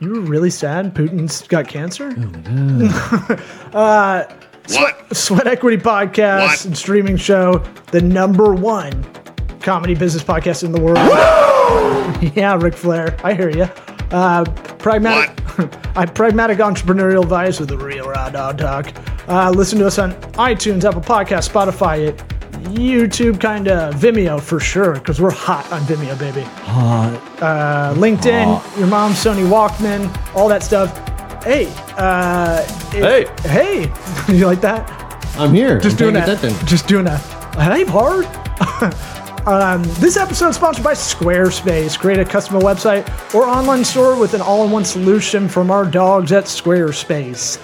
You were really sad. Putin's got cancer. What? Sweat Equity Podcast What? and streaming show, the number one comedy business podcast in the world. yeah, Ric Flair, I hear you. Uh, pragmatic, I pragmatic entrepreneurial advice with a real raw dog talk. Uh, listen to us on iTunes, Apple Podcast, Spotify, it, YouTube, kind of Vimeo for sure, because we're hot on Vimeo, baby. Uh, LinkedIn, your mom's Sony Walkman, all that stuff. Hey, uh, it- hey, you like that? I'm here. Just I'm doing paying that. Just doing that. Hey, hard. um, this episode is sponsored by Squarespace. Create a custom website or online store with an all-in-one solution from our dogs at Squarespace.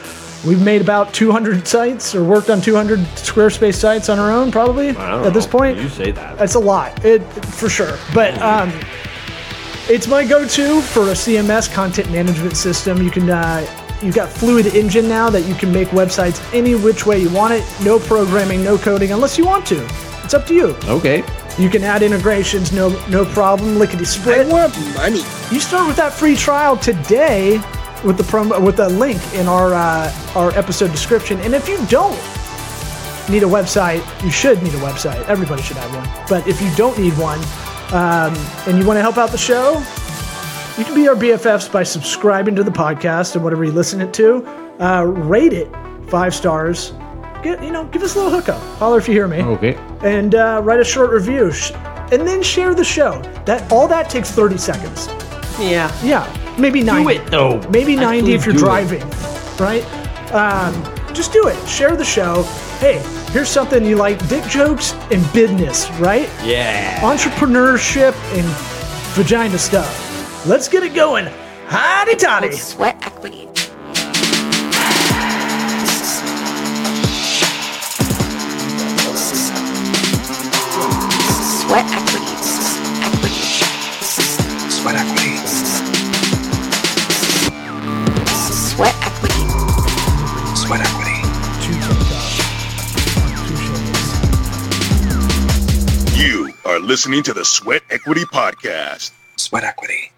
We've made about 200 sites or worked on 200 Squarespace sites on our own, probably I don't at this know. point. you say that. That's a lot, it for sure. But um, it's my go-to for a CMS content management system. You can uh, you've got Fluid Engine now that you can make websites any which way you want it. No programming, no coding, unless you want to. It's up to you. Okay. You can add integrations, no no problem. Lickety split. I want money. You start with that free trial today with the promo with the link in our uh, our episode description. And if you don't need a website, you should need a website. Everybody should have one. But if you don't need one, um, and you want to help out the show, you can be our BFFs by subscribing to the podcast and whatever you listen it to. Uh, rate it five stars. Get you know, give us a little hookup. Holler if you hear me Okay. and uh, write a short review, Sh- and then share the show. That all that takes thirty seconds. Yeah. Yeah, maybe ninety. it, though. Maybe ninety Actually if you're do it. driving, right? Um, just do it. Share the show. Hey, here's something you like: dick jokes and business, right? Yeah. Entrepreneurship and vagina stuff. Let's get it going. Hotty toddy. Listening to the Sweat Equity Podcast. Sweat equity.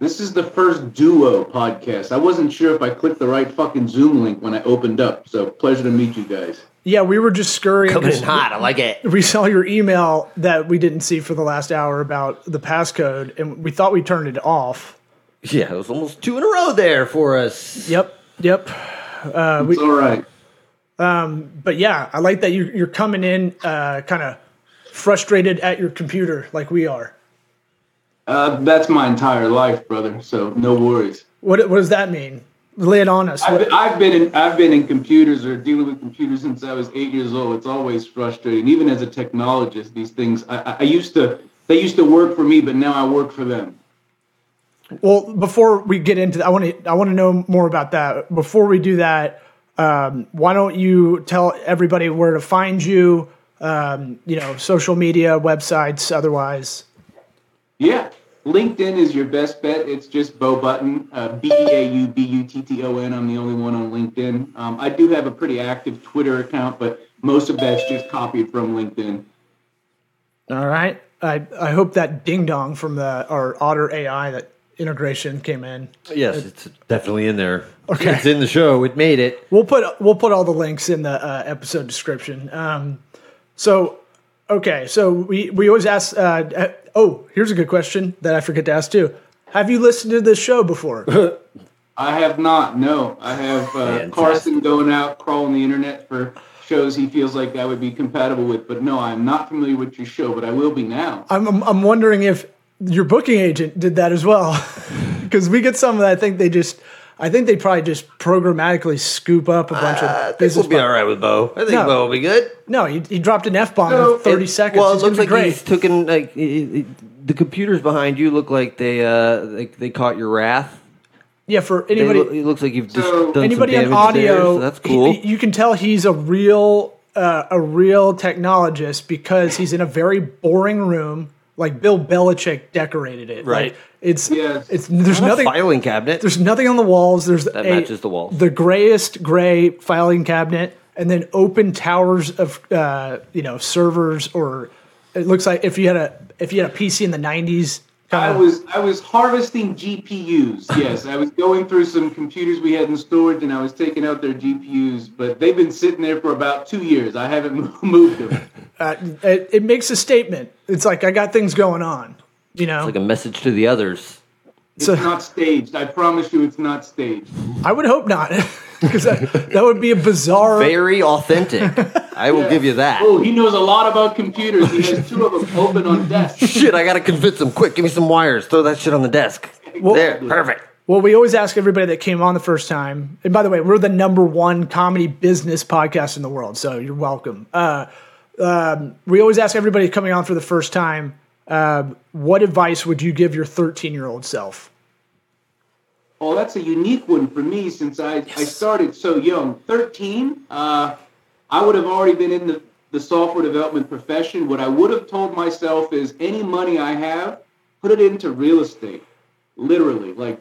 This is the first duo podcast. I wasn't sure if I clicked the right fucking Zoom link when I opened up. So pleasure to meet you guys. Yeah, we were just scurrying. Coming 'cause in hot. I like it. We saw your email that we didn't see for the last hour about the passcode, and we thought we turned it off. Yeah, it was almost two in a row there for us. Yep, yep. It's all right. But yeah, I like that you, you're coming in uh, kind of frustrated at your computer like we are. Uh, that's my entire life, brother. So no worries. What, what does that mean? Lay it on us. I've been, I've been in I've been in computers or dealing with computers since I was eight years old. It's always frustrating. Even as a technologist, these things I, I- used to they used to work for me, but now I work for them. well, before we get into that, I want to I want to know more about that. Before we do that, um, why don't you tell everybody where to find you? Um, you know, social media, websites, otherwise. Yeah. LinkedIn is your best bet. It's just Beau Button, uh, B E A U B U T T O N. I'm the only one on LinkedIn. Um, I do have a pretty active Twitter account, but most of that's just copied from LinkedIn. All right. I, I hope that ding dong from the our Otter AI that integration came in. Yes, it's definitely in there. Okay. It's in the show. It made it. We'll put we'll put all the links in the uh, episode description. Um, so okay, so we we always ask. Uh, uh, oh, here's a good question that I forget to ask too. Have you listened to this show before? I have not. No, I have uh, Carson going out crawling the internet for shows he feels like I would be compatible with. But no, I'm not familiar with your show, but I will be now. I'm, I'm I'm wondering if your booking agent did that as well, because we get some that I think they just. I think they'd probably just programmatically scoop up a bunch I of think business. we'll be all right with Beau. I think No. Beau will be good. No, he, he dropped an f bomb No, in 30 it- seconds. Well, it It's looks like be he's great. taken like it, it, the computers behind you look like they uh like they caught your wrath. Yeah, for anybody look- it looks like you've just So- done anybody some on damage there, audio, so that's cool. he- you can tell he's a real uh, a real technologist because he's in a very boring room. Like Bill Belichick decorated it. Right. Like, it's Yes. it's there's Not a nothing filing cabinet. there's nothing on the walls. There's That a- matches the walls. The grayest gray filing cabinet, and then open towers of uh, you know servers or it looks like if you had a if you had a PC in the '90s I was I was harvesting GPUs. Yes, I was going through some computers we had in storage, and I was taking out their GPUs. But they've been sitting there for about two years. I haven't moved them. Uh, it, it makes a statement. It's like I got things going on. You know, Like a message to the others. It's So- not staged. I promise you, it's not staged. I would hope not, because that, that would be a bizarre. Very authentic. I will give you that. Oh, he knows a lot about computers. He has two of them open on desk. Shit, I gotta convince them. Quick, give me some wires. Throw that shit on the desk. there, perfect. Well, we always ask everybody that came on the first time. And by the way, we're the number one comedy business podcast in the world, so you're welcome. Uh, um, we always ask everybody coming on for the first time, uh, what advice would you give your 13 year old self? Oh, that's a unique one for me since I, I started so young. 13, uh, I would have already been in the, the software development profession. What I would have told myself is any money I have, put it into real estate. Literally. Like,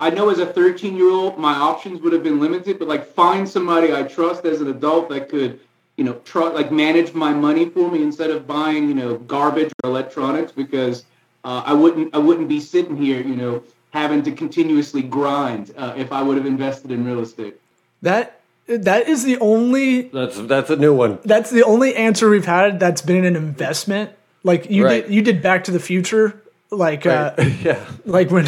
I know as a 13 year old, my options would have been limited, but like find somebody I trust as an adult that could, you know, try, like manage my money for me instead of buying, you know, garbage or electronics because uh, I wouldn't, I wouldn't be sitting here, you know, having to continuously grind uh, if I would have invested in real estate. That that is the only That's that's a new one. that's the only answer we've had that's been an investment. Like you Right. did you did Back to the Future, like uh, yeah. like when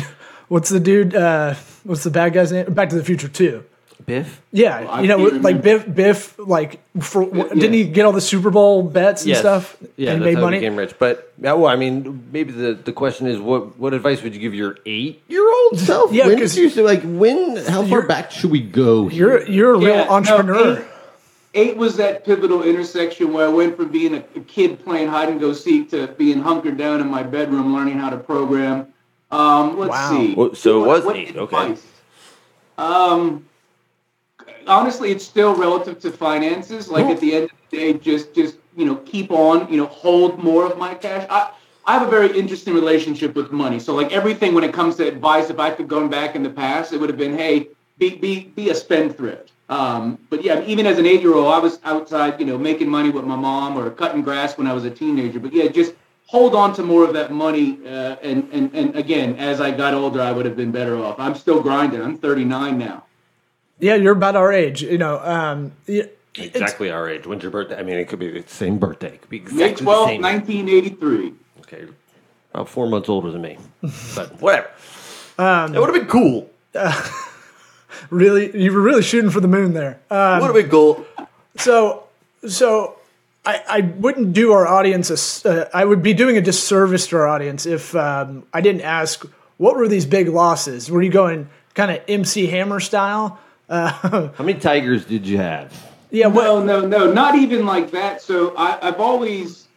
what's the dude? Uh, what's the bad guy's name? Back to the Future Two. Biff. Yeah, I you know, like. Biff, Biff, like for Yeah. didn't he get all the Super Bowl bets and Yes. stuff? Yeah, and that's made how money. he became rich. But yeah, well, I mean, maybe the, the question is, what what advice would you give your eight year old self? Yeah, when 'cause did you like when? How far back should we go? Here? You're you're a real Yeah, no, entrepreneur. eight- Eight was that pivotal intersection where I went from being a, a kid playing hide and go seek to being hunkered down in my bedroom learning how to program. Um, let's Wow. see. Well, so it was What eight, okay. advice? Um, honestly, it's still relative to finances. Like at the end of the day, just just you know keep on. You know, hold more of my cash. I I have a very interesting relationship with money. So like everything when it comes to advice, if I could go back in the past, it would have been, hey, be be be a spendthrift. Um, but yeah, even as an eight-year-old, I was outside, you know, making money with my mom or cutting grass when I was a teenager. But yeah, just hold on to more of that money. Uh, and and and again, as I got older, I would have been better off. I'm still grinding. I'm 39 now. Yeah, you're about our age. You know, um, Exactly our age. When's your birthday? I mean, it could be the same birthday. It could be May exactly 12, the same. 1983. Okay, about four months older than me, but whatever. Um, it would have been cool. really, you were really shooting for the moon there. Um, would have been cool. so, so I, I wouldn't do our audience a s uh, I would be doing a disservice to our audience if um, I didn't ask what were these big losses. Were you going kind of MC Hammer style? How many tigers did you have? Yeah, Well, No, no, no, not even like that. So I, I've always,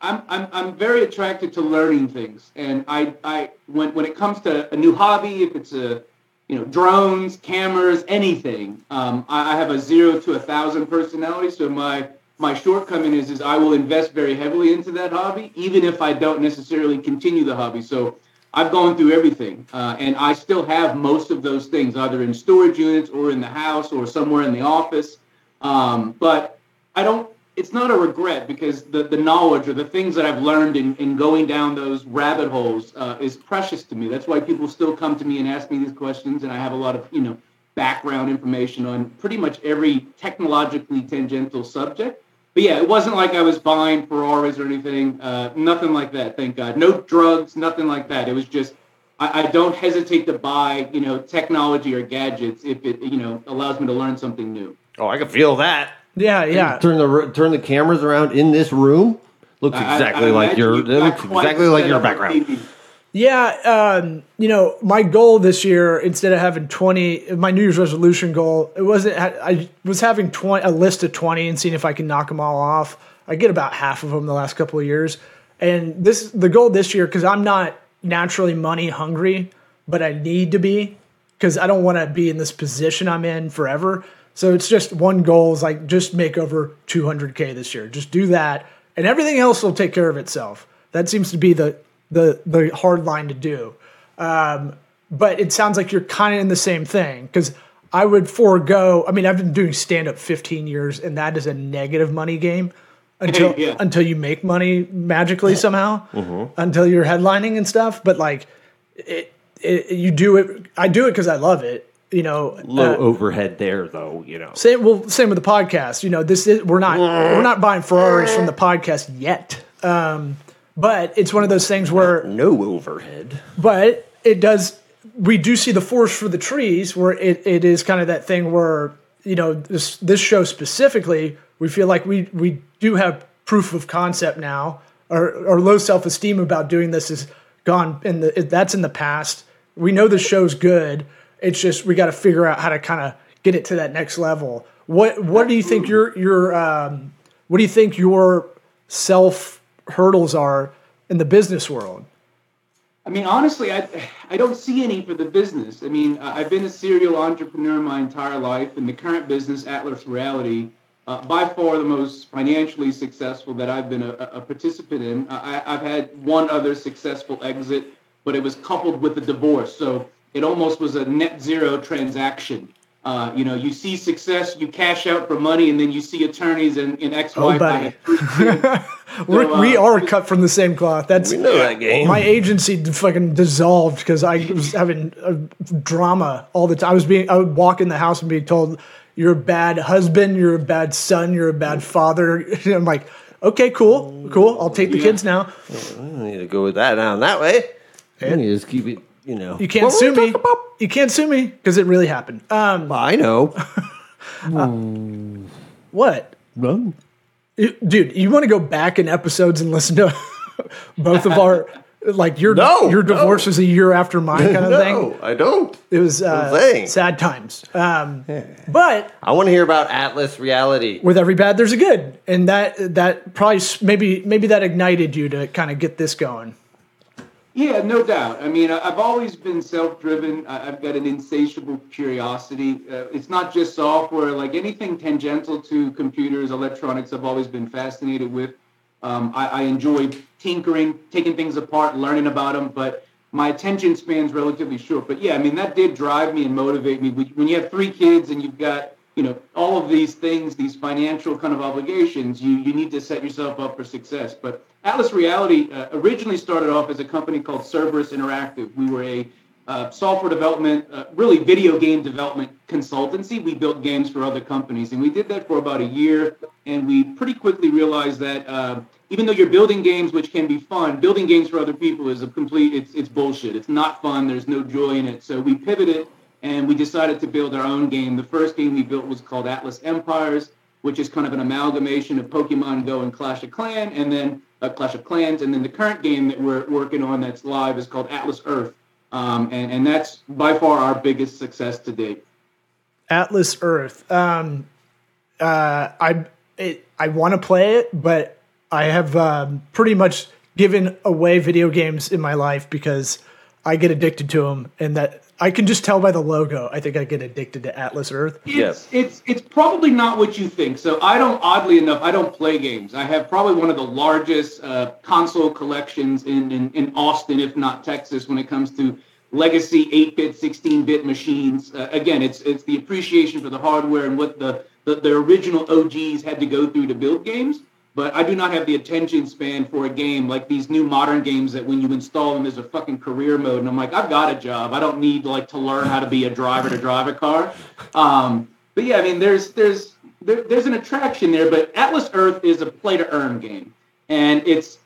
I'm, I'm, I'm very attracted to learning things, and I, I, when, when it comes to a new hobby, if it's a, you know, drones, cameras, anything, um, I, I have a zero to a thousand personality. So my, my shortcoming is, is I will invest very heavily into that hobby, even if I don't necessarily continue the hobby. So I've gone through everything, uh, and I still have most of those things, either in storage units or in the house or somewhere in the office. Um, but I don't. It's not a regret because the, the knowledge or the things that I've learned in, in going down those rabbit holes uh, is precious to me. That's why people still come to me and ask me these questions, and I have a lot of you know background information on pretty much every technologically tangential subject. But yeah, it wasn't like I was buying Ferraris or anything. Uh, nothing like that. Thank God. No drugs. Nothing like that. It was just I, I don't hesitate to buy you know technology or gadgets if it you know allows me to learn something new. Oh, I can feel that. yeah, yeah. Turn the turn the cameras around in this room. Looks exactly I like your. you've It got looks exactly like your setup of background. Yeah, um, you know, my goal this year, instead of having 20, my New Year's resolution goal, it wasn't, I was having 20, a list of 20 and seeing if I can knock them all off. I get about half of them the last couple of years. And this, the goal this year, because I'm not naturally money hungry, but I need to be, because I don't want to be in this position I'm in forever. So it's just one goal is like just make over 200K this year. Just do that. And everything else will take care of itself. That seems to be the, the, the hard line to do. Um, but it sounds like you're kind of in the same thing because I would forego. I mean, I've been doing stand up 15 years, and that is a negative money game. until Yeah. until you make money magically somehow, Mm-hmm. until you're headlining and stuff. But like, it, it you do it. I do it because I love it. You know, Low uh, overhead there, though. You know. Same well, same with the podcast. You know, this is we're not we're not buying Ferraris from the podcast yet. Um, but it's one of those things where No overhead. but it does we do see the forest for the trees where it, it is kind of that thing where you know this this show specifically we feel like we we do have proof of concept now. Our, our low self-esteem about doing this is gone in the that's in the past. We know the show's good. It's just we got to figure out how to kind of get it to that next level. What what do you think your your um, what do you think your self hurdles are in the business world I mean, honestly, I I don't see any for the business. I mean, I've been a serial entrepreneur my entire life, and the current business, Atlas Reality, uh, by far the most financially successful that I've been a, a participant in. I, I've had one other successful exit, but it was coupled with a divorce, so it almost was a net zero transaction. Uh, you know, you see success, you cash out for money, and then you see attorneys and, and ex-wife. Oh, I buddy. had. We're, we uh, are cut from the same cloth. That's We know that game. my agency fucking dissolved because I was having a drama all the time. I was being, I would walk in the house and be told, "You're a bad husband. You're a bad son. You're a bad father." I'm like, okay, cool, cool. I'll take the Yeah. kids now. I need to go with that down that way. And you just keep it, you know. You can't What sue we me. You can't sue me because it really happened. Um, I know. what, Run. Dude? You want to go back in episodes and listen to both of our. Like your No, your divorce no. was a year after mine kind of thing. no, I don't. It was uh, sad times. Um, but I want to hear about Atlas Reality. with every bad, there's a good, and that that probably maybe maybe that ignited you to kind of get this going. Yeah, no doubt. I mean, I've always been self-driven. I've got an insatiable curiosity. Uh, it's not just software; like anything tangential to computers, electronics, I've always been fascinated with. Um, I, I enjoy tinkering, taking things apart, learning about them, but my attention span's relatively short. But yeah, I mean, that did drive me and motivate me. When you have three kids and you've got you know all of these things, these financial kind of obligations, you you need to set yourself up for success. But Atlas Reality uh, originally started off as a company called Cerberus Interactive. We were a uh, software development, uh, really video game development consultancy. We built games for other companies, and we did that for about a year. And we pretty quickly realized that uh, even though you're building games, which can be fun, building games for other people is a complete it's it's bullshit. It's not fun. There's no joy in it. So we pivoted and we decided to build our own game. The first game we built was called Atlas Empires, which is kind of an amalgamation of Pokemon Go and Clash of Clan, and then uh, Clash of Clans, and then the current game that we're working on that's live is called Atlas Earth, um, and and that's by far our biggest success to date. Atlas Earth. Um, uh, I it, I want to play it, but I have um, pretty much given away video games in my life because I get addicted to them, and that I can just tell by the logo. I think I get addicted to Atlas Earth. It's, it's it's probably not what you think. So I don't, oddly enough, I don't play games. I have probably one of the largest uh, console collections in, in in Austin, if not Texas, when it comes to legacy 8-bit, 16-bit machines. Uh, again, it's it's the appreciation for the hardware and what the, the the original OGs had to go through to build games. But I do not have the attention span for a game like these new modern games that when you install them, there's a fucking career mode, and I'm like, I've got a job. I don't need like to learn how to be a driver to drive a car. Um, but yeah, I mean, there's there's there, there's an attraction there. But Atlas Earth is a play to earn game, and it's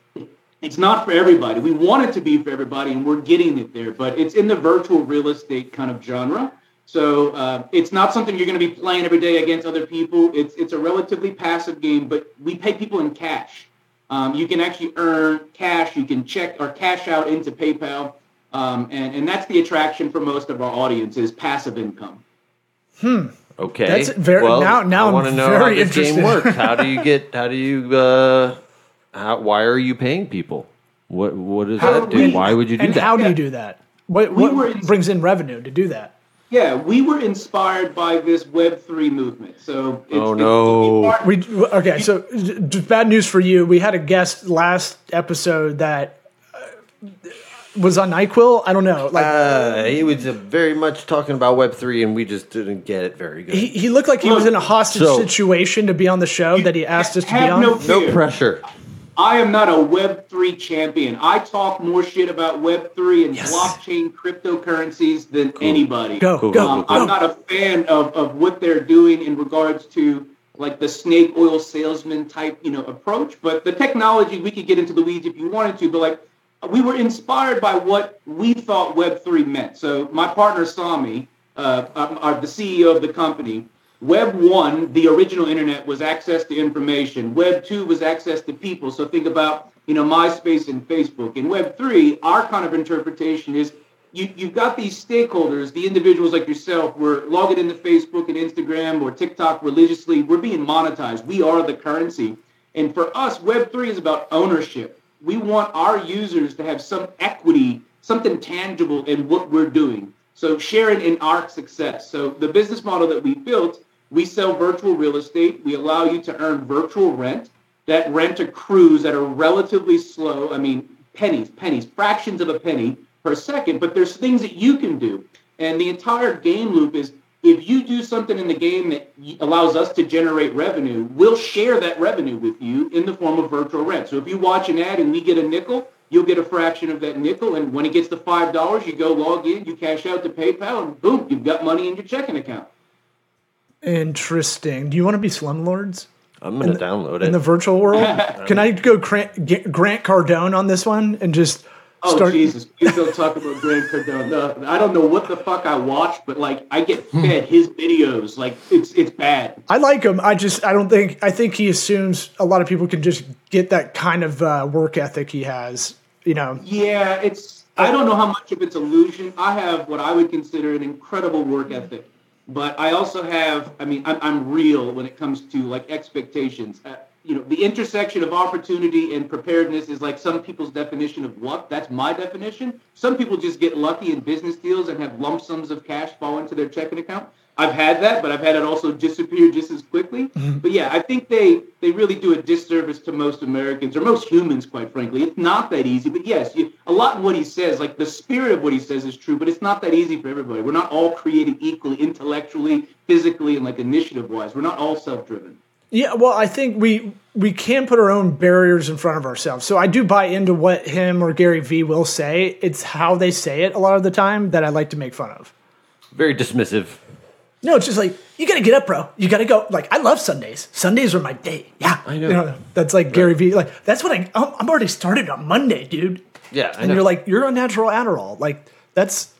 it's not for everybody. We want it to be for everybody, and we're getting it there. But it's in the virtual real estate kind of genre. So uh, it's not something you're going to be playing every day against other people. It's it's a relatively passive game, but we pay people in cash. Um, you can actually earn cash. You can check or cash out into PayPal, um, and and that's the attraction for most of our audience is passive income. Hmm. Okay. That's very- well, now- now I want to know very how this game works. How do you get? How do you? Uh, how, why are you paying people? What What does How that do? we- why would you do And that? how do Yeah. you do that? What, We what were brings in revenue to do that? Yeah, we were inspired by this Web three movement. So it's, Oh, it's- no. it's- We okay, so j- j- bad news for you. We had a guest last episode that uh, was on Nyquil. I don't know. Like Uh, he was uh, very much talking about Web three, and we just didn't get it very good. he, he looked like he was in a hostage So- situation to be on the show that he asked us to be on. no no pressure. I am not a Web3 champion. I talk more shit about Web3 and blockchain cryptocurrencies than anybody. Go, Cool, go, Um, go. I'm not a fan of, of what they're doing in regards to like the snake oil salesman type, you know, approach. But the technology, we could get into the weeds if you wanted to, but like we were inspired by what we thought Web3 meant. So my partner Sami, uh, I'm, I'm the CEO of the company. Web one, the original internet, was access to information. Web two was access to people. So think about, you know, MySpace and Facebook. In Web three, our kind of interpretation is you, you've got these stakeholders, the individuals like yourself, we're logging into Facebook and Instagram or TikTok religiously. We're being monetized. We are the currency. And for us, Web three is about ownership. We want our users to have some equity, something tangible in what we're doing. So sharing in our success. So the business model that we built, we sell virtual real estate. We allow you to earn virtual rent. That rent accrues at a relatively slow, I mean, pennies, pennies, fractions of a penny per second. But there's things that you can do. And the entire game loop is if you do something in the game that allows us to generate revenue, we'll share that revenue with you in the form of virtual rent. So if you watch an ad and we get a nickel, you'll get a fraction of that nickel. And when it gets to $5, you go log in, you cash out to PayPal, and boom, you've got money in your checking account. Interesting. Do you want to be slumlords I'm gonna download it in the virtual world? Can I go Grant, get Grant Cardone on this one and just Oh start? Jesus! Please don't talk about Grant Cardone. No, I don't know what the fuck I watch, but like I get fed his videos. Like it's it's bad. I like him. I just I don't think I think he assumes a lot of people can just get that kind of uh, work ethic he has. You know, Yeah, it's. I don't know how much of it's illusion. I have what I would consider an incredible work ethic, but I also have. I mean, I'm, I'm real when it comes to like expectations. Uh, you know, the intersection of opportunity and preparedness is like some people's definition of luck. That's my definition. Some people just get lucky in business deals and have lump sums of cash fall into their checking account. I've had that, but I've had it also disappear just as quickly. Mm-hmm. But yeah, I think they they really do a disservice to most Americans or most humans, quite frankly. It's not that easy. But yes, you, a lot of what he says, like the spirit of what he says, is true. But it's not that easy for everybody. We're not all created equally, intellectually, physically, and like initiative wise. We're not all self driven. Yeah, well, I think we we can put our own barriers in front of ourselves. So I do buy into what him or Gary Vee will say. It's how they say it a lot of the time that I like to make fun of. Very dismissive. No, it's just like you got to get up, bro. You got to go. Like I love Sundays. Sundays are my day. Yeah, I know. You know that's like Gary Vee. Like that's what I. I'm I'm already started on Monday, dude. Yeah, I and know. you're like you're on natural Adderall. Like that's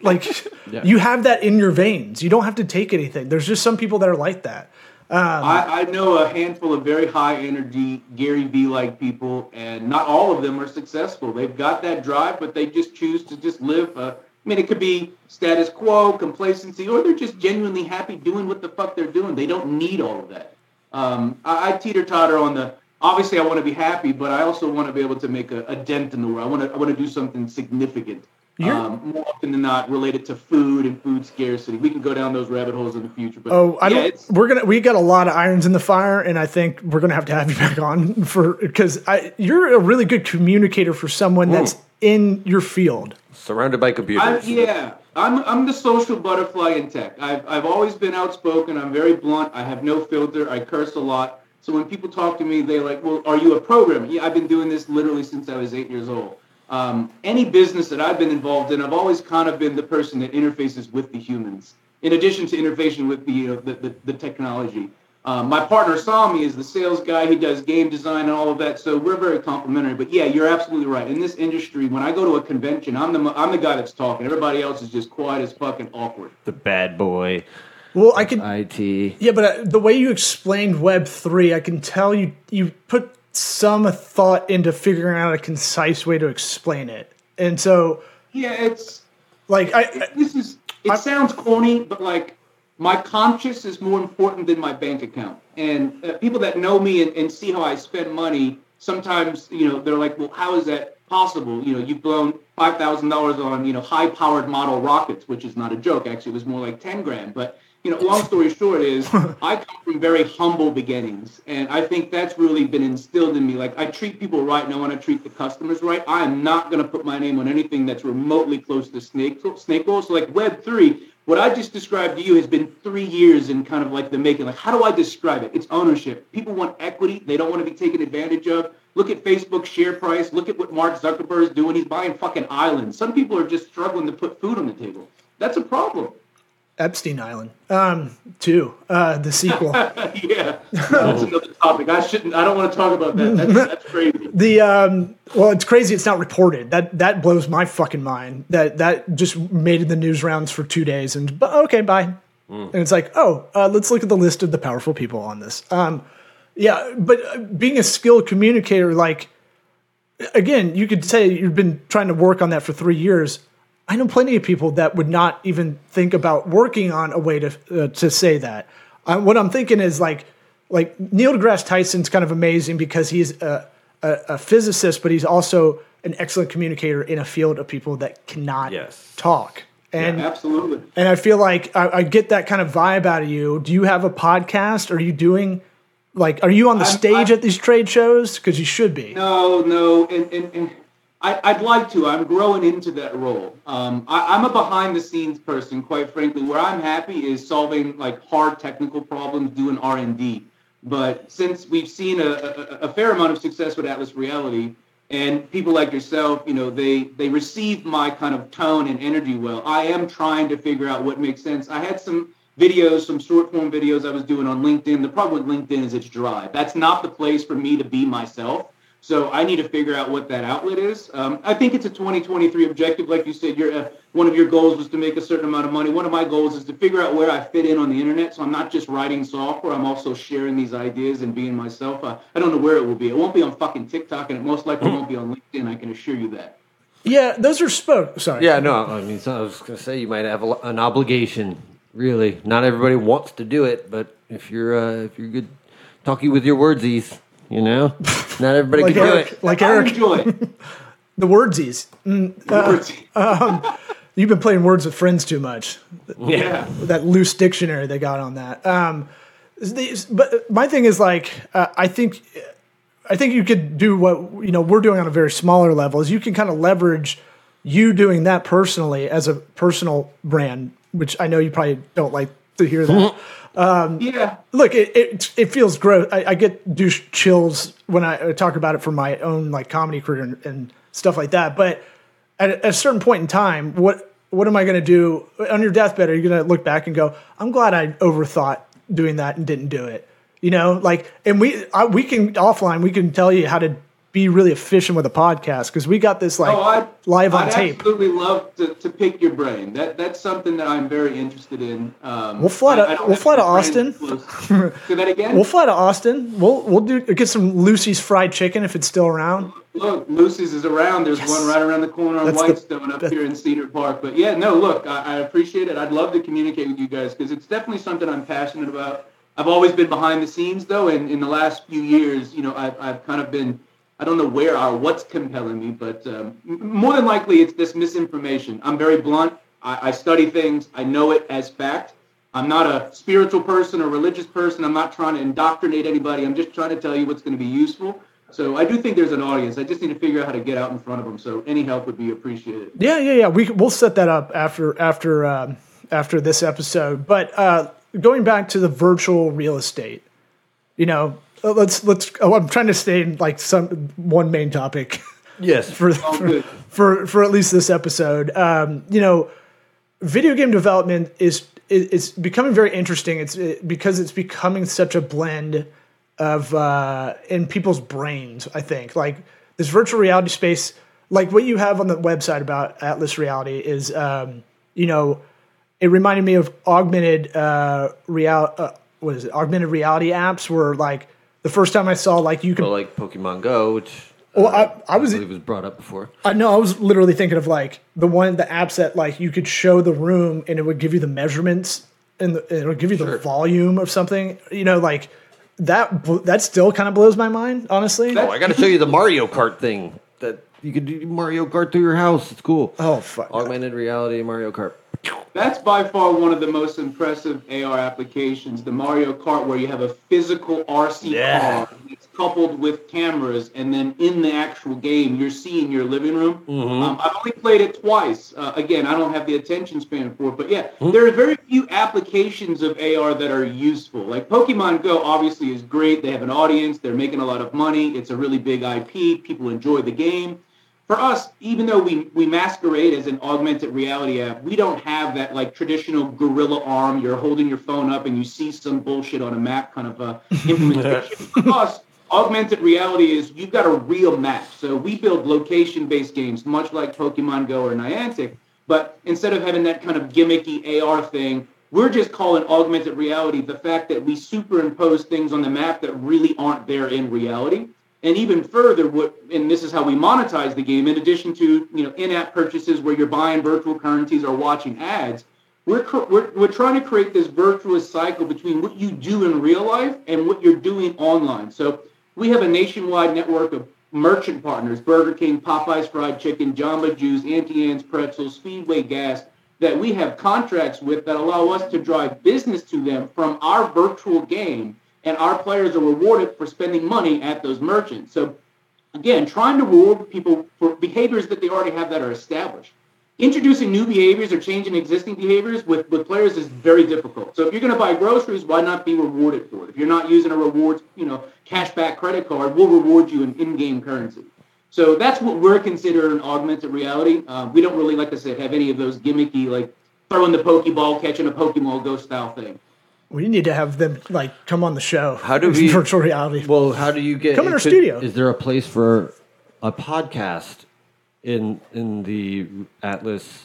like Yeah. you have that in your veins. You don't have to take anything. There's just some people that are like that. I, I know a handful of very high energy Gary Vee like people, and not all of them are successful. They've got that drive, but they just choose to just live. Uh, I mean, it could be status quo, complacency, or they're just genuinely happy doing what the fuck they're doing. They don't need all of that. Um, I, I teeter totter on the. Obviously, I want to be happy, but I also want to be able to make a, a dent in the world. I want to. I want to do something significant. Um, more often than not, related to food and food scarcity. We can go down those rabbit holes in the future. But Oh, I yeah, don't. We're gonna. We got a lot of irons in the fire, and I think we're gonna have to have you back on for because I you're a really good communicator for someone that's in your field. Surrounded by computers. yeah, I'm I'm the social butterfly in tech. I've I've always been outspoken. I'm very blunt. I have no filter. I curse a lot. So when people talk to me, they're like, "Well, are you a programmer?" Yeah, I've been doing this literally since I was eight years old. Um, any business that I've been involved in, I've always kind of been the person that interfaces with the humans, in addition to interfacing with the you know, the, the, the technology. Um, my partner Sami is the sales guy. He does game design and all of that. So we're very complimentary. But yeah, you're absolutely right. In this industry, when I go to a convention, I'm the I'm the guy that's talking. Everybody else is just quiet as fucking awkward. The bad boy. Well, I can. IT. Yeah, but uh, the way you explained Web three, I can tell you you put some thought into figuring out a concise way to explain it, and so Yeah, it's like I, I this is it sounds corny, but like my conscience is more important than my bank account. And uh, people that know me and, and see how I spend money, sometimes you know they're like, "Well, how is that possible?" You know, you've blown five thousand dollars on you know high-powered model rockets, which is not a joke. Actually, it was more like ten grand. But you know, long story short is I come from very humble beginnings, and I think that's really been instilled in me. Like I treat people right, and I want to treat the customers right. I am not going to put my name on anything that's remotely close to snake snake oil. So like Web three, what I just described to you has been three years in kind of like the making. Like how do I describe it? It's ownership. People want equity. They don't want to be taken advantage of. Look at Facebook's share price. Look at what Mark Zuckerberg is doing. He's buying fucking islands. Some people are just struggling to put food on the table. That's a problem. Epstein Island, um, two, uh, the sequel. yeah, that's another topic. I shouldn't. I don't want to talk about that. That's, that's crazy. The um, well, it's crazy. It's not reported. That that blows my fucking mind. That that just made the news rounds for two days, and but okay, bye. And it's like, oh, uh, let's look at the list of the powerful people on this. Um, yeah, but uh, being a skilled communicator, like again, you could say you've been trying to work on that for three years. I know plenty of people that would not even think about working on a way to uh, to say that. Uh, what I'm thinking is like like Neil deGrasse Tyson's kind of amazing because he's a, a, a physicist, but he's also an excellent communicator in a field of people that cannot Yes. talk. And Absolutely. and I feel like I, I get that kind of vibe out of you. Do you have a podcast? Are you doing like are you on the I'm- stage I'm- at these trade shows? Because you should be. No, no, and, and, and I, I'd like to. I'm growing into that role. Um, I, I'm a behind the scenes person, quite frankly. Where I'm happy is solving like hard technical problems, doing R and D. But since we've seen a, a, a fair amount of success with Atlas Reality, and people like yourself, you know, they they receive my kind of tone and energy well. I am trying to figure out what makes sense. I had some videos, some short form videos I was doing on LinkedIn. The problem with LinkedIn is it's dry. That's not the place for me to be myself. So I need to figure out what that outlet is. Um, I think it's a 2023 objective, like you said. Your uh, one of your goals was to make a certain amount of money. One of my goals is to figure out where I fit in on the internet. So I'm not just writing software. I'm also sharing these ideas and being myself. Uh, I don't know where it will be. It won't be on fucking TikTok, and it most likely won't be on LinkedIn. I can assure you that. Yeah, those are spoke. Sorry. Yeah, no, I mean, so I was going to say you might have a, an obligation. Really, not everybody wants to do it, but if you're uh, if you're good talking with your wordsies, you know, not everybody Like can do it. like Eric, enjoy it. the wordsies. Wordsies. You've been playing words with friends too much. yeah. that loose dictionary they got on that. Um, but my thing is like, uh, I think, I think you could do what you know we're doing on a very smaller level. Is you can kind of leverage you doing that personally as a personal brand, which I know you probably don't like to hear that. Mm-hmm. Um, yeah. Look, it, it it feels gross. I, I get douche chills when I talk about it from my own like comedy career and, and stuff like that. But at, a- at a certain point in time, what what am I going to do on your deathbed? Are you going to look back and go, "I'm glad I overthought doing that and didn't do it"? You know, like, and we I, we can offline we can tell you how to be really efficient with a podcast because we got this like Oh, I'd, live on I'd tape. absolutely love to, to pick your brain. That that's something that I'm very interested in. Um, We'll fly to- I- I we'll fly to Austin. Say that again. We'll fly to Austin. We'll we'll do get some Lucy's fried chicken if it's still around. look, Lucy's is around. There's one right around the corner on That's the- Whitestone up here in Cedar Park. But yeah, no, look, I, I appreciate it. I'd love to communicate with you guys because it's definitely something I'm passionate about. I've always been behind the scenes though, and in the last few years, you know, I've, I've kind of been, I don't know where or what's compelling me, but um, more than likely it's this misinformation. I'm very blunt. I, I study things. I know it as fact. I'm not a spiritual person or religious person. I'm not trying to indoctrinate anybody. I'm just trying to tell you what's going to be useful. So I do think there's an audience. I just need to figure out how to get out in front of them. So any help would be appreciated. Yeah, yeah, yeah. We we'll set that up after after um, after this episode. But uh, going back to the virtual real estate, you know, uh, let's let's. Oh, I'm trying to stay in like some one main topic Yes, for for, for for at least this episode. Um, you know, video game development is is it's becoming very interesting. It's it, because it's becoming such a blend of uh, in people's brains. I think like this virtual reality space, like what you have on the website about Atlas Reality, is um, you know, it reminded me of augmented uh, real. Uh, what is it? Augmented reality apps where like the first time I saw like you could. well, like Pokemon Go, which Well, uh, I- I was- believe was brought up before. I know. I was literally thinking of like the one, the apps that like you could show the room and it would give you the measurements and the, it would give you the volume of something. You know, like that. That still kind of blows my mind, honestly. Oh, I got to show you the Mario Kart thing that you could do Mario Kart through your house. It's cool. oh fuck! Augmented reality Mario Kart. That's by far one of the most impressive AR applications, the Mario Kart, where you have a physical RC Yeah. car that's coupled with cameras, and then in the actual game, you're seeing your living room. Um, I've only played it twice. Uh, again, I don't have the attention span for it, but yeah, there are very few applications of AR that are useful. Like Pokemon Go, obviously, is great. They have an audience. They're making a lot of money. It's a really big IP. People enjoy the game for us, even though we, we masquerade as an augmented reality app, we don't have that like traditional gorilla arm. You're holding your phone up and you see some bullshit on a map kind of uh, implementation. for us, augmented reality is you've got a real map. So we build location-based games, much like Pokemon Go or Niantic. But instead of having that kind of gimmicky AR thing, we're just calling augmented reality the fact that we superimpose things on the map that really aren't there in reality. And even further, what and this is how we monetize the game. In addition to you know in-app purchases where you're buying virtual currencies or watching ads, we're we're, we're trying to create this virtuous cycle between what you do in real life and what you're doing online. So we have a nationwide network of merchant partners: Burger King, Popeyes Fried Chicken, Jamba Juice, Auntie Anne's Pretzels, Speedway Gas. That we have contracts with that allow us to drive business to them from our virtual game and our players are rewarded for spending money at those merchants. So again, trying to reward people for behaviors that they already have that are established. Introducing new behaviors or changing existing behaviors with, with players is very difficult. So if you're going to buy groceries, why not be rewarded for it? If you're not using a rewards, you know, cashback credit card, we'll reward you in in-game currency. So that's what we're considering augmented reality. Uh, we don't really, like I said, have any of those gimmicky, like throwing the Pokeball, catching a Pokemon Go style thing. We need to have them like come on the show. How do we- virtual reality? Well, how do you get? Come in our could- studio. Is there a place for a podcast in in the Atlas?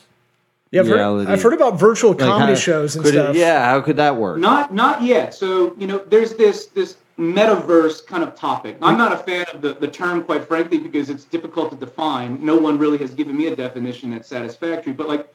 yeah, I've heard, reality? I've heard about virtual Like, comedy how- shows and could it- stuff. yeah, how could that work? Not not yet. So you know, there's this this metaverse kind of topic. I'm not a fan of the, the term, quite frankly, because it's difficult to define. No one really has given me a definition that's satisfactory. But like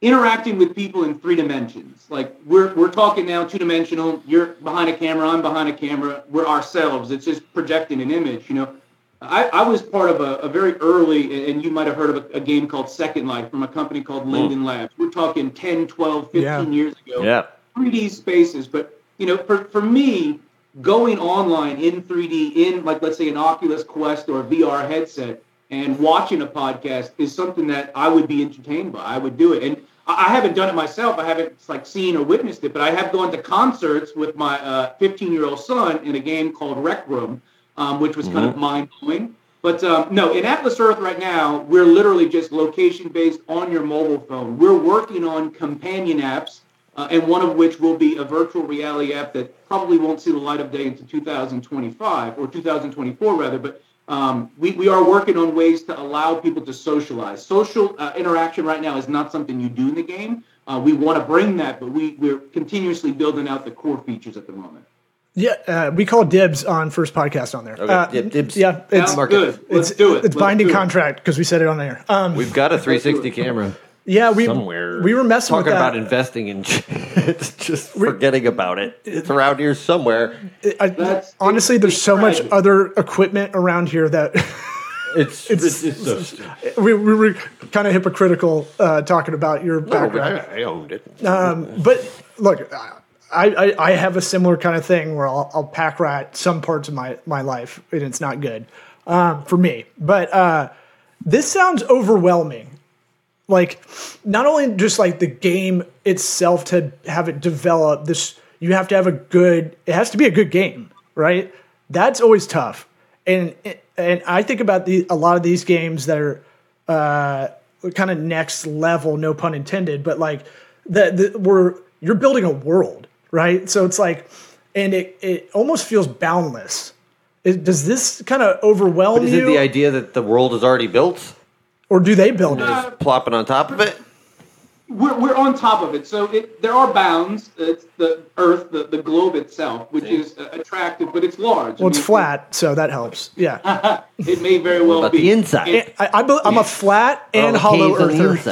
interacting with people in three dimensions. Like we're we're talking now two dimensional. You're behind a camera. I'm behind a camera. We're ourselves. It's just projecting an image. You know. I, I was part of a, a very early, and you might have heard of a, a game called Second Life from a company called hmm. Linden Labs. We're talking 10, 12, 15 Yeah. years ago. Yeah. 3D spaces. But you know, for, for me, going online in 3D in like let's say an Oculus Quest or a VR headset and watching a podcast is something that I would be entertained by. I would do it. And I haven't done it myself. I haven't like seen or witnessed it, but I have gone to concerts with my 15 year old son in a game called Rec Room, um, which was kind of mind blowing. But um, no, in Atlas Earth right now, we're literally just location based on your mobile phone. We're working on companion apps uh, and one of which will be a virtual reality app that probably won't see the light of day until 2025 or 2024 rather. But um, we, we are working on ways to allow people to socialize. Social uh, interaction right now is not something you do in the game. Uh, we want to bring that, but we, we're continuously building out the core features at the moment. Yeah, uh, we call dibs on first podcast on there. Okay, Uh, dib- dibs. Yeah, it's Sounds good. Let's it's do it. It's Let's binding it. contract because we said it on there. Um, We've got a 360 camera. Yeah, we Somewhere. we were messing Talking with that. Talking about investing in it's just forgetting about it. It's around here somewhere. I- That's- honestly, there's so much other equipment around here that It's It's- it's, so stupid. we, we were kind of hypocritical uh, talking about your No, background. I, I owned it. But look, I, I, I have a similar kind of thing where I'll, I'll pack rat some parts of my, my life and it's not good um, for me. But uh, this sounds overwhelming. Like, not only just like the game itself to have it develop, this you have to have a good. It has to be a good game, right? That's always tough. And and I think about the a lot of these games that are uh, kind of next level, no pun intended, but like that the, we're you're building a world, right? So it's like, and it it almost feels boundless. It, does this kind of overwhelm you Is you, it the idea that the world is already built? Or do they build it? Uh, Plopping on top of it? We're, we're on top of it. So it, there are bounds. It's the Earth, the, the globe itself, which is uh, attractive, but it's large. Well, it's flat, so that helps. Yeah, It may very well About be. the inside? It- I, I, I'm a flat and Oh, hollow caves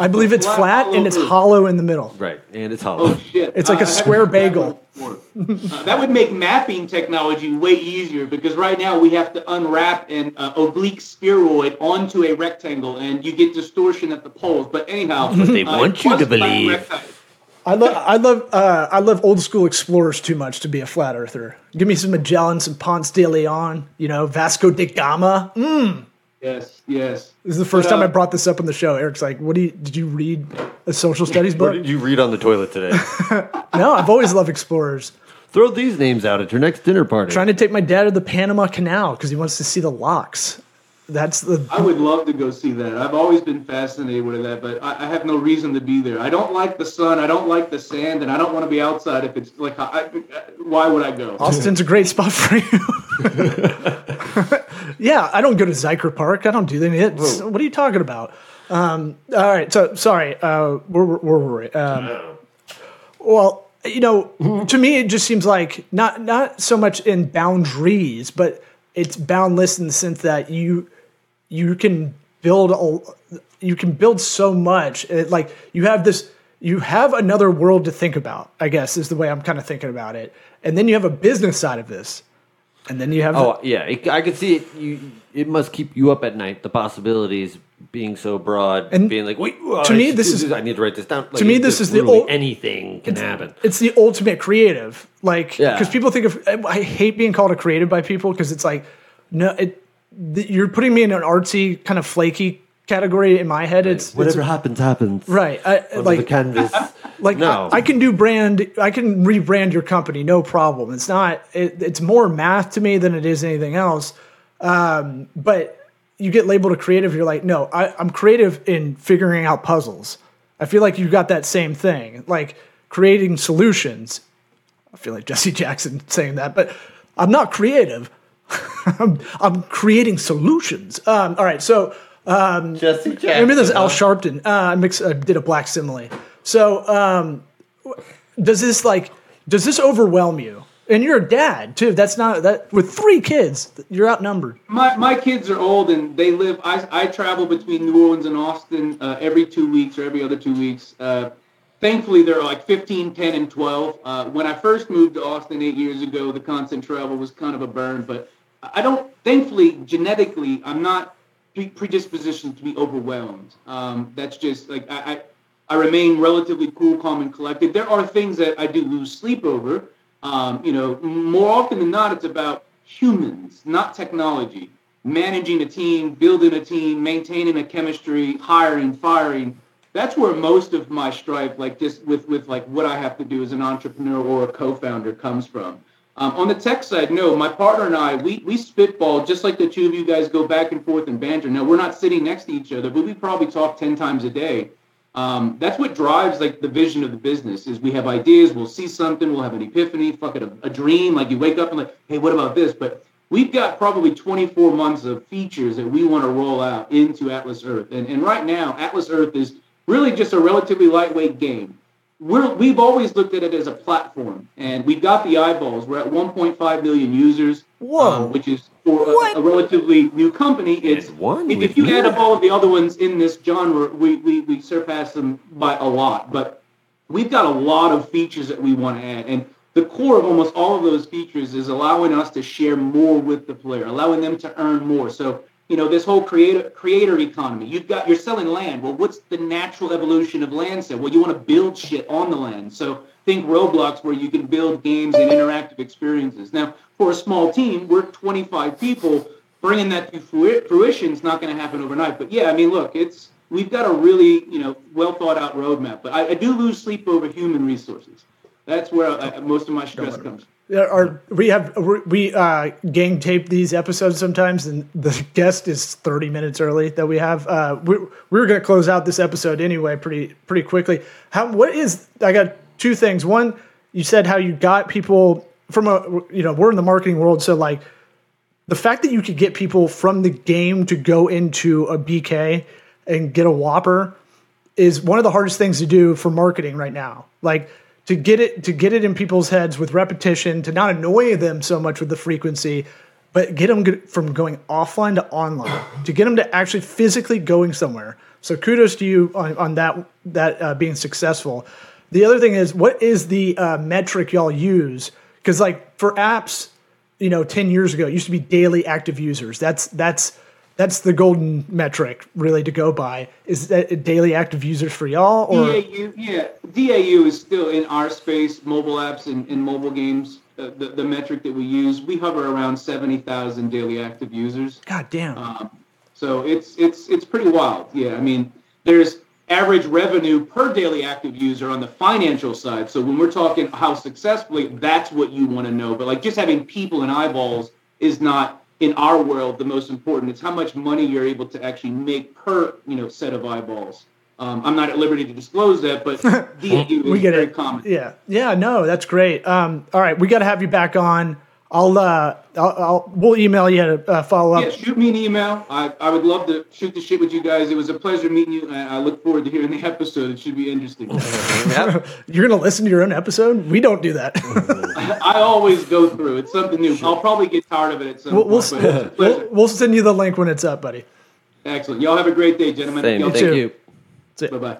on the earther. inside. I believe it's Flat flat and it's over. hollow in the middle. Right, and it's hollow. Oh shit! It's like a I haven't square heard that bagel. one before. Uh, that would make mapping technology way easier because right now we have to unwrap an uh, oblate spheroid onto a rectangle, and you get distortion at the poles. But anyhow, what they uh, want you to believe. I love I love uh, I love old school explorers too much to be a flat earther. Give me some Magellan, some Ponce de Leon, you know, Vasco da Gama. Mm. Yes, yes. This is the first But, time I uh, brought this up on the show. Eric's like, "What do you did you read a social studies book? What did you read on the toilet today? no, I've always loved explorers. Throw these names out at your next dinner party. Trying to take my dad to the Panama Canal because he wants to see the locks. That's the I would love to go see that. I've always been fascinated with that, but I, I have no reason to be there. I don't like the sun. I don't like the sand, and I don't want to be outside if it's like. I, I, why would I go? Austin's a great spot for you. yeah, I don't go to Zilker Park. I don't do it. What are you talking about? Um, all right, so sorry. Uh, where, where were we? Um, well, you know, to me, it just seems like not not so much in boundaries, but it's boundless in the sense that you you can build a, you can build so much. It, like you have this, you have another world to think about. I guess is the way I'm kind of thinking about it. And then you have a business side of this, and then you have Oh yeah, it, I could see it. You, it must keep you up at night. The possibilities being so broad, And being like, wait, to me, this is- I need to write this down. to me, this is the ul- anything can happen. it's the ultimate creative. Like, Yeah. because people think of, I hate being called a creative by people because it's like, no, it, you're putting me in an artsy kind of flaky category in my head. It's Whatever it's, happens, happens. right. I, Under like the canvas. like no, I, I can do brand i can rebrand your company no problem it's not it, it's more math to me than it is anything else um, but you get labeled a creative you're like no I, i'm creative in figuring out puzzles i feel like you got that same thing like creating solutions i feel like jesse jackson saying that but i'm not creative I'm, I'm creating solutions um, all right so Jesse Jackson. Remember this Al? Sharpton? Uh, I mix, uh, did a black simile. So, um, does this like does this overwhelm you? And you're a dad too. That's not that with three kids. You're outnumbered. My, my kids are old and they live. I, I travel between New Orleans and Austin uh, every two weeks or every other two weeks. Uh, thankfully, they're like 15, 10, and 12. Uh, when I first moved to Austin eight years ago, the constant travel was kind of a burn. But I don't, thankfully, genetically, I'm not pre- predispositioned to be overwhelmed. Um, that's just like I, I, I remain relatively cool, calm, and collected. There are things that I do lose sleep over. Um, you know, more often than not, it's about humans, not technology. Managing a team, building a team, maintaining a chemistry, hiring, firing. That's where most of my strife, like just with with like what I have to do as an entrepreneur or a co-founder, comes from. Um, on the tech side, no, my partner and I, we we spitball just like the two of you guys go back and forth and banter. Now we're not sitting next to each other, but we probably talk ten times a day. Um, that's what drives like the vision of the business is we have ideas, we'll see something, we'll have an epiphany, fuck it, a, a dream. Like you wake up and like, hey, what about this? But we've got probably 24 months of features that we want to roll out into Atlas Earth. And, and right now, Atlas Earth is really just a relatively lightweight game. We're, we've always looked at it as a platform, and we've got the eyeballs. We're at 1.5 million users, Whoa. um, which is for a, a relatively new company. It's one if, if you me. add up all of the other ones in this genre, we, we, we surpass them by a lot. But we've got a lot of features that we want to add. And the core of almost all of those features is allowing us to share more with the player, allowing them to earn more. So, you know, this whole creator creator economy. You've got you're selling land. Well, what's the natural evolution of land sale? Well, you want to build shit on the land. So think Roblox where you can build games and interactive experiences. Now, for a small team, we're 25 people. Bringing that to fruition is not going to happen overnight. But yeah, I mean, look, it's we've got a really you know well thought out roadmap. But I, I do lose sleep over human resources. That's where I, most of my stress comes. from. There are we have we uh, gang tape these episodes sometimes, and the guest is thirty minutes early that we have. Uh, we we were going to close out this episode anyway, pretty pretty quickly. How what is I got two things. One, you said how you got people from a you know we're in the marketing world, so like the fact that you could get people from the game to go into a BK and get a Whopper is one of the hardest things to do for marketing right now. Like to get it to get it in people's heads with repetition, to not annoy them so much with the frequency. but get them from going offline to online to get them to actually physically going somewhere. So kudos to you on, on that that uh, being successful. The other thing is, what is the uh, metric y'all use? Because like for apps, you know, ten years ago, it used to be daily active users. That's that's that's the golden metric really to go by. Is that daily active users for y'all or DAU? Yeah, DAU is still in our space, mobile apps and, and mobile games. Uh, the, the metric that we use, we hover around seventy thousand daily active users. God damn. Um, so it's it's it's pretty wild. Yeah, I mean, there's average revenue per daily active user on the financial side. So when we're talking how successfully, that's what you want to know. But like just having people and eyeballs is not in our world the most important. It's how much money you're able to actually make per you know set of eyeballs. Um, I'm not at liberty to disclose that, but DAU is we get very it. common. Yeah, yeah, no, that's great. Um, all right, we got to have you back on. I'll, uh, I'll, I'll we'll email you to uh, follow up. Yeah, shoot me an email. I, I would love to shoot the shit with you guys. It was a pleasure meeting you. I, I look forward to hearing the episode. It should be interesting. You're gonna listen to your own episode? We don't do that. I always go through. It's something new. I'll probably get tired of it at some we'll, we'll, point. But it's a pleasure. we'll, we'll send you the link when it's up, buddy. Excellent. Y'all have a great day, gentlemen. Same. Y'all Thank too. you. Bye bye.